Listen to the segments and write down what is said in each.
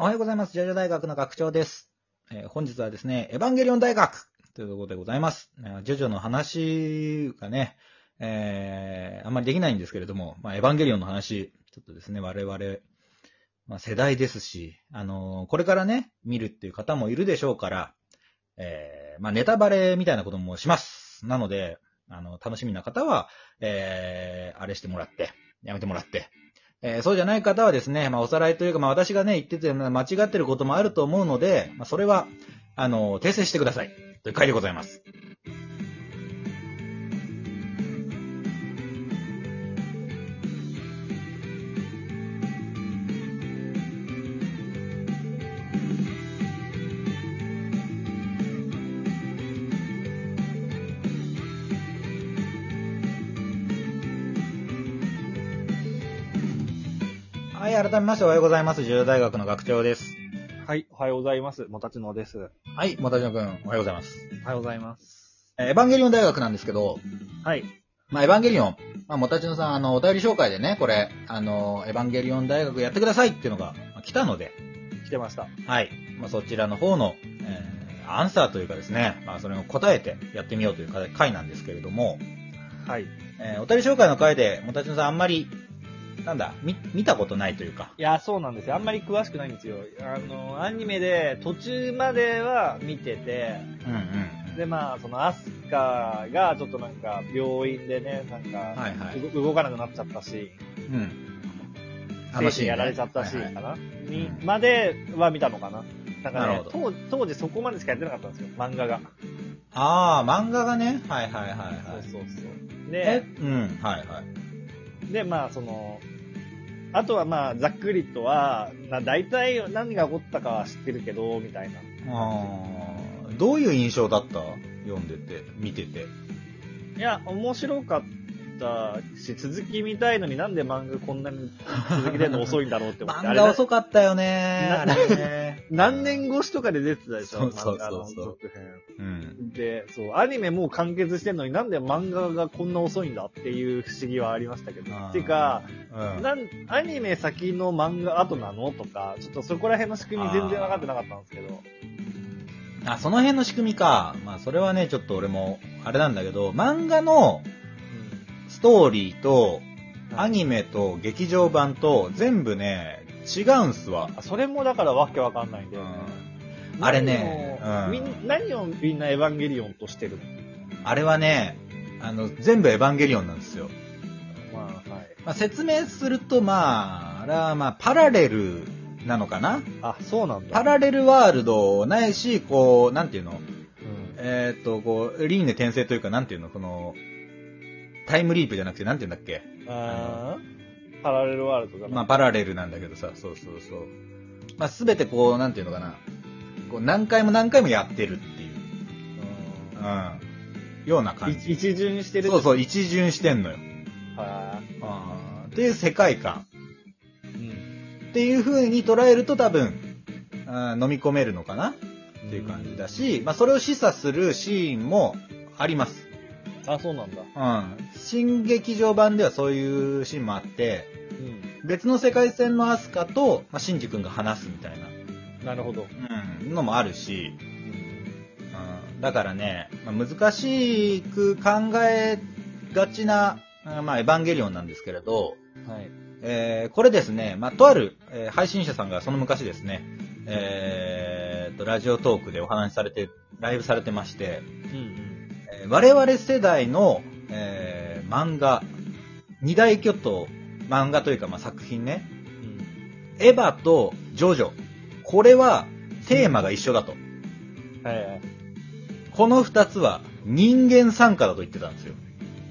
おはようございます。ジョジョ大学の学長です。えー本日はですね、エヴァンゲリオン大学というとことでございます。えージョジョの話がね、えーあんまりできないんですけれども、まあ、エヴァンゲリオンの話、ちょっとですね、我々、まあ、世代ですし、あのーこれからね、見るっていう方もいるでしょうから、えーまあ、ネタバレみたいなこともします。なので、あの、楽しみな方は、えーあれしてもらって、やめてもらって、えーそうじゃない方はですね、まあ、おさらいというか、まあ、私がね、言ってて、間違ってることもあると思うので、まあ、それは、あの、訂正してください。という回でございます。はい、改めましておはようございます。重要大学の学長です。はい、おはようございます。もたちのです。はい、もたじのくん、おはようございます。おはようございます。えーエヴァンゲリオン大学なんですけど、はい。まあ、エヴァンゲリオン、まあ、もたちのさん、あの、お便り紹介でね、これ、あの、エヴァンゲリオン大学やってくださいっていうのがまあ来たので、来てました。はい。まあ、そちらの方の、えーアンサーというかですね、まあ、それを答えてやってみようという回なんですけれども、はい。えーお便り紹介の回で、もたちのさんあんまり、なんだ、見、見たことないというか、いや、そうなんですよ。あんまり詳しくないんですよ。あの、アニメで途中までは見てて、うんうん。で、まあ、そのアスカがちょっとなんか病院でね、なんか、はいはい。動動かなくなっちゃったし、うん。精神やられちゃったし、はいはいかな、にうんまでは見たのかな。なんかねなるほど当、当時そこまでしかやってなかったんですよ、漫画が。ああ、漫画がね、はいはいはいはい。そうそうそう。え？で、、うん、はいはい。で、まあ、その、あとはまあ、ざっくりとは、な大体何が起こったかは知ってるけど、みたいな。ああ、どういう印象だった？読んでて、見てて。いや、面白かったし、続き見たいのになんで漫画こんなに続き出るの遅いんだろうって思って。漫画遅かったよねなあれね。何年越しとかで出てたでしょ、そうそうそうそう続編。うん。で、そう、アニメもう完結してんのになんで漫画がこんな遅いんだっていう不思議はありましたけど。てか、うん。なん、アニメ先の漫画後なのとか、ちょっとそこら辺の仕組み全然分かってなかったんですけど。あ、その辺の仕組みか。まあ、それはね、ちょっと俺も、あれなんだけど、漫画のストーリーと、アニメと劇場版と、全部ね、違うんすわ。あそれもだからわけわかんないんで。うんあれねうん何をみん何をみんなエヴァンゲリオンとしてるの？あれはね、あの、全部エヴァンゲリオンなんですよ。まあ、はい。まあ、説明すると、まあ、あれはまあ、パラレルなのかな？あ、そうなんだ。パラレルワールドないし、こう、なんていうの？うん。えーっと、こう、輪廻転生というか、なんていうの？この、タイムリープじゃなくて、なんていうんだっけ？あーパラレルワールドだな。まあ、パラレルなんだけどさ、そうそうそう。まあ、すべてこう、なんていうのかな。こう、何回も何回もやってるっていう、うんうん、ような感じ。一一巡してるそうそう、一巡してんのよ。はあーっていう世界観。い。うん。っていう風に捉えると多分、あー飲み込めるのかな？っていう感じだし、まあそれを示唆するシーンもあります。あ、そうなんだ。うん。新劇場版ではそういうシーンもあって、うん。別の世界線のアスカと、まあ、シンジ君が話すみたいな、なるほど。うん、のもあるし、うんうん、だからね、まあ、難しく考えがちな、あまあ、エヴァンゲリオンなんですけれど、はい。えーこれですね、まあ、とある、えー配信者さんがその昔ですね、えーと、ラジオトークでお話しされて、ライブされてまして、うんえー我々世代の、えー漫画、二大巨頭、漫画というか、まあ、作品ね、うん。エヴァとジョジョ。これはテーマが一緒だと。うん。はいはい。この二つは人間参加だと言ってたんですよ。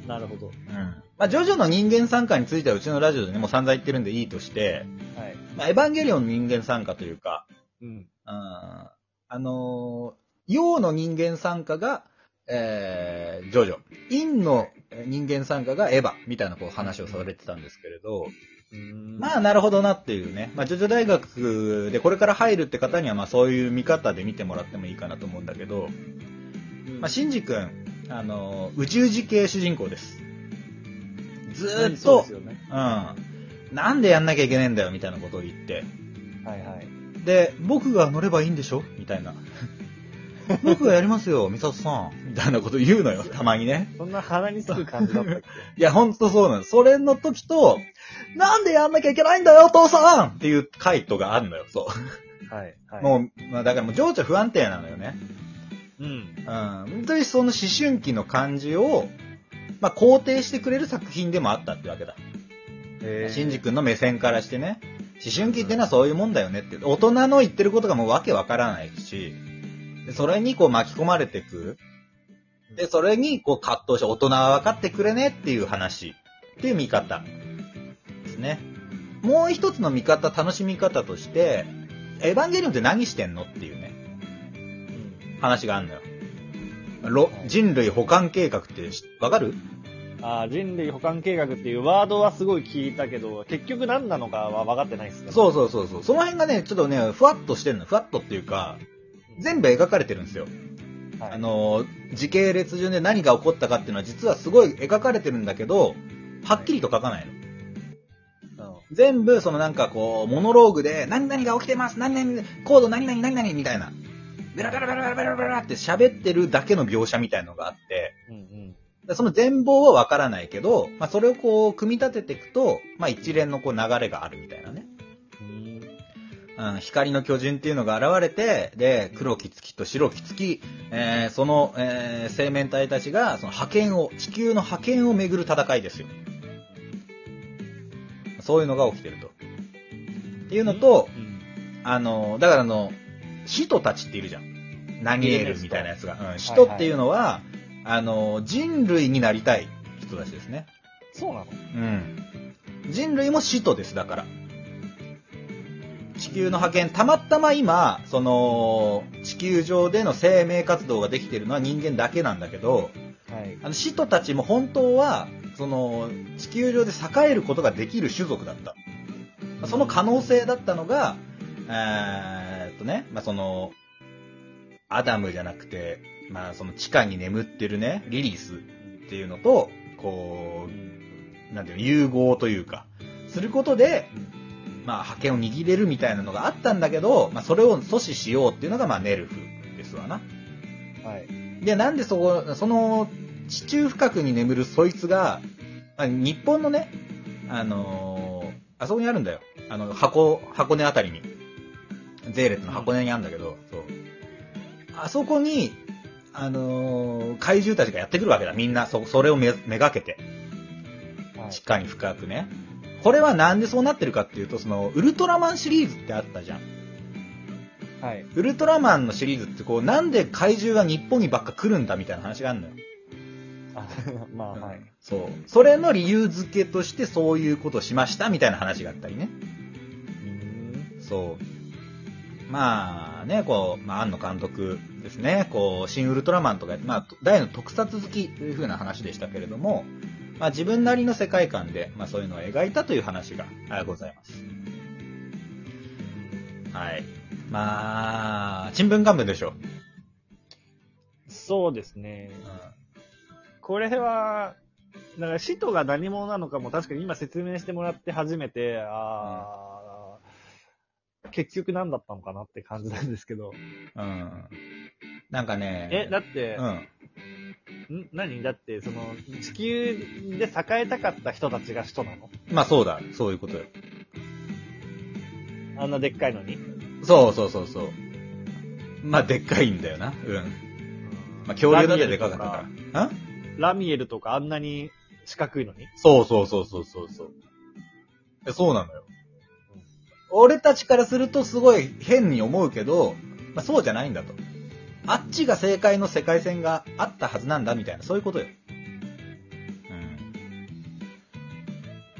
なるほど。うん。まあ、ジョジョの人間参加についてはうちのラジオでね、もう散々言ってるんでいいとして、はい。まあ、エヴァンゲリオンの人間参加というか、うん。うん、あのー、陽の人間参加が、えー、ジョジョ。陰の人間参加がエヴァ、みたいなこう話をされてたんですけれど、まあなるほどなっていうね。まあジョジョ大学でこれから入るって方にはまあそういう見方で見てもらってもいいかなと思うんだけど、まあシンジ君、あのー、宇宙時系主人公です。ずーっとね。うん。なんでやんなきゃいけねえんだよみたいなことを言って、はいはい。で、僕が乗ればいいんでしょみたいな。僕がやりますよ、ミサトさん。みたいなこと言うのよ、たまにね。そんな鼻につく感じだったっけ？いや、ほんとそうなの。それの時と、なんでやんなきゃいけないんだよ、お父さんっていう回答があるのよ、そう。はい。はい。もう、まあだからもう情緒不安定なのよね。うん。うん。本当にその思春期の感じを、まあ肯定してくれる作品でもあったってわけだ。えシンジ君の目線からしてね、思春期ってのはそういうもんだよねって。大人の言ってることがもうわけわからないし、でそれにこう巻き込まれてく。で、それにこう葛藤して大人は分かってくれねっていう話っていう見方ですね。もう一つの見方、楽しみ方として、エヴァンゲリオンって何してんの？っていうね、話があるのよ。ろ人類保管計画ってしわかる？あー人類保管計画っていうワードはすごい聞いたけど、結局何なのかは分かってないですね。そうそうそうそう。その辺がね、ちょっとね、ふわっとしてるの。ふわっとっていうか、全部描かれてるんですよ。はい、あの、時系列順で何が起こったかっていうのは実はすごい描かれてるんだけど、はっきりと書かないの。うん全部、そのなんかこう、モノローグで、何々が起きてます何々、コード何々何々みたいな。ベラベラベラベラベラベラって喋ってるだけの描写みたいのがあって、うんうん。でその全貌はわからないけど、まあそれをこう、組み立てていくと、まあ一連のこう流れがあるみたいなね。うんうん、光の巨人っていうのが現れて、で、黒き月と白き月、えーその、えー生命体たちが、その覇権を、地球の覇権をめぐる戦いですよ。そういうのが起きてると。っていうのと、うんあの、だからあの、使徒たちっているじゃん。ナニエルみたいなやつが。うん、い使徒っていうのは、あの、人類になりたい人たちですね。そうなの？うん。人類も使徒です、だから。地球の覇権、たまたま今、その、地球上での生命活動ができてるのは人間だけなんだけど、はい。あの使徒たちも本当は、その、地球上で栄えることができる種族だった。まあその可能性だったのが、えーっとね、まあ、その、アダムじゃなくて、まあ、その地下に眠ってるね、リリースっていうのと、こう、なんていうの、融合というか、することで、まあ、覇権を握れるみたいなのがあったんだけど、まあ、それを阻止しようっていうのが、まあ、ネルフですわな。はい。で、なんでそこ、その、地中深くに眠るそいつが、あ日本のね、あのーあそこにあるんだよ。あの、箱、箱根あたりに。ゼーレットの箱根にあるんだけど、そう。あそこに、あのー怪獣たちがやってくるわけだ。みんな、そ、それをめ、めがけて。はい地下に深くね。これはなんでそうなってるかっていうと、その、ウルトラマンシリーズってあったじゃん。はい。ウルトラマンのシリーズってこう、なんで怪獣が日本にばっか来るんだみたいな話があるのよ。あ まあ、はい。そう。それの理由付けとしてそういうことをしましたみたいな話があったりね。うんそう。まあね、こう、まあ、庵野監督ですね、こう、新ウルトラマンとかまあ、大の特撮好きという風な話でしたけれども、まあ自分なりの世界観で、まあそういうのを描いたという話があございます。はい。まあ、ちんぷんかんぷんでしょ。そうですね。これは、だから使徒が何者なのかも確かに今説明してもらって初めて、ああ、結局何だったのかなって感じなんですけど。うん。うん。なんかね、え、だって、うん。ん何だって、その、地球で栄えたかった人たちが使徒なのまあそうだ、そういうことよ。あんなでっかいのに。そうそうそうそう。まあでっかいんだよな。うん。まあ恐竜だってでかかったから。んラミエルとかあんなに四角いのにそうそうそうそうそうそう。えそうなのよ。俺たちからするとすごい変に思うけど、まあそうじゃないんだと。あっちが正解の世界線があったはずなんだみたいな、そういうことよ。うん。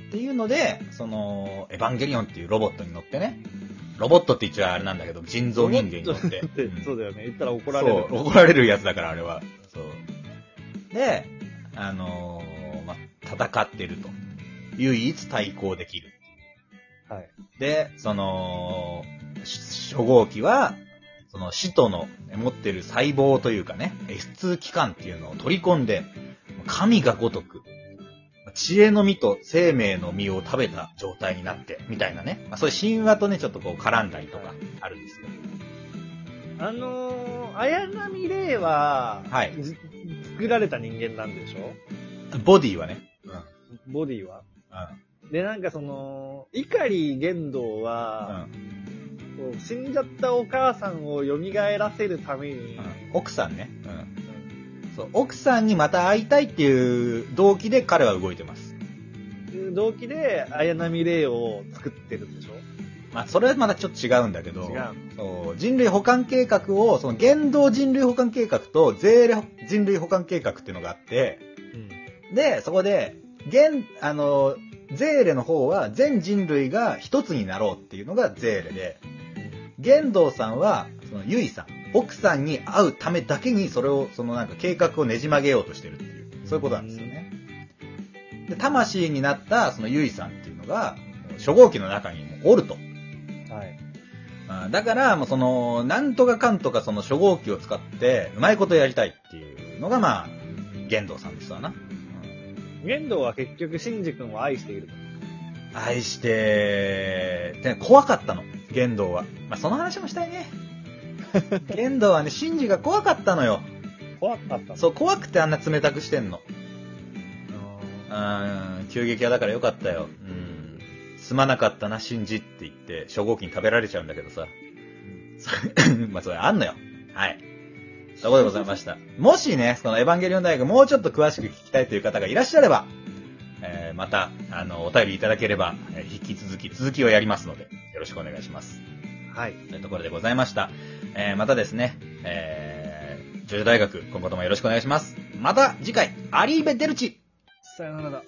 っていうので、その、エヴァンゲリオンっていうロボットに乗ってね。ロボットって言っちゃあれなんだけど、人造人間に乗って。ってうんそうだよね。言ったら怒られる。そう、怒られるやつだから、あれは。そう。で、あのーまあ、戦ってると。唯一対抗できる。はい。で、その、し初号機は、その使徒の持ってる細胞というかね、S2 器官っていうのを取り込んで、神が如く、知恵の実と生命の実を食べた状態になって、みたいなね。まあ、そういう神話とね、ちょっとこう絡んだりとかあるんですよ。あのー、綾波レイは、はいじ作られた人間なんでしょ？ボディはね。うん。ボディは？うん。で、なんかその、碇玄道は、こう死んじゃったお母さんを蘇らせるために、うん。奥さんね。うん。そう、奥さんにまた会いたいっていう動機で彼は動いてます。動機で綾波レイを作ってるんでしょ？まあ、それはまたちょっと違うんだけど、そう人類保管計画を、その言動人類保管計画と税レ人類保管計画っていうのがあって、うん。で、そこで、現、あの、ゼーレの方は全人類が一つになろうっていうのがゼーレで、玄道さんは、そのユイさん、奥さんに会うためだけにそれを、そのなんか計画をねじ曲げようとしてるっていう、そういうことなんですよね。で、魂になったそのユイさんっていうのが、初号機の中にもおると。はい。あだから、もうその、なんとかかんとかその初号機を使って、うまいことやりたいっていうのが、まあ、玄道さんですわな。玄道は結局、シンジ君を愛している。愛して、で怖かったの、玄道は。まあ、その話もしたいね。玄道はね、シンジが怖かったのよ。怖かった。そう、怖くてあんな冷たくしてんの。うん、急激屋だからよかったよ。うん。すまなかったな、シンジって言って、初号機に食べられちゃうんだけどさ。それ まあ、それあんのよ。はい。そこでございました。もしね、そのエヴァンゲリオン大学もうちょっと詳しく聞きたいという方がいらっしゃれば、えーまた、あの、お便りいただければ、えー引き続き続きをやりますので、よろしくお願いします。ーはい。というところでございました。えーまたですね、えー、ジョジョ大学、今後ともよろしくお願いします。また次回、アリーベ・デルチさよならだ。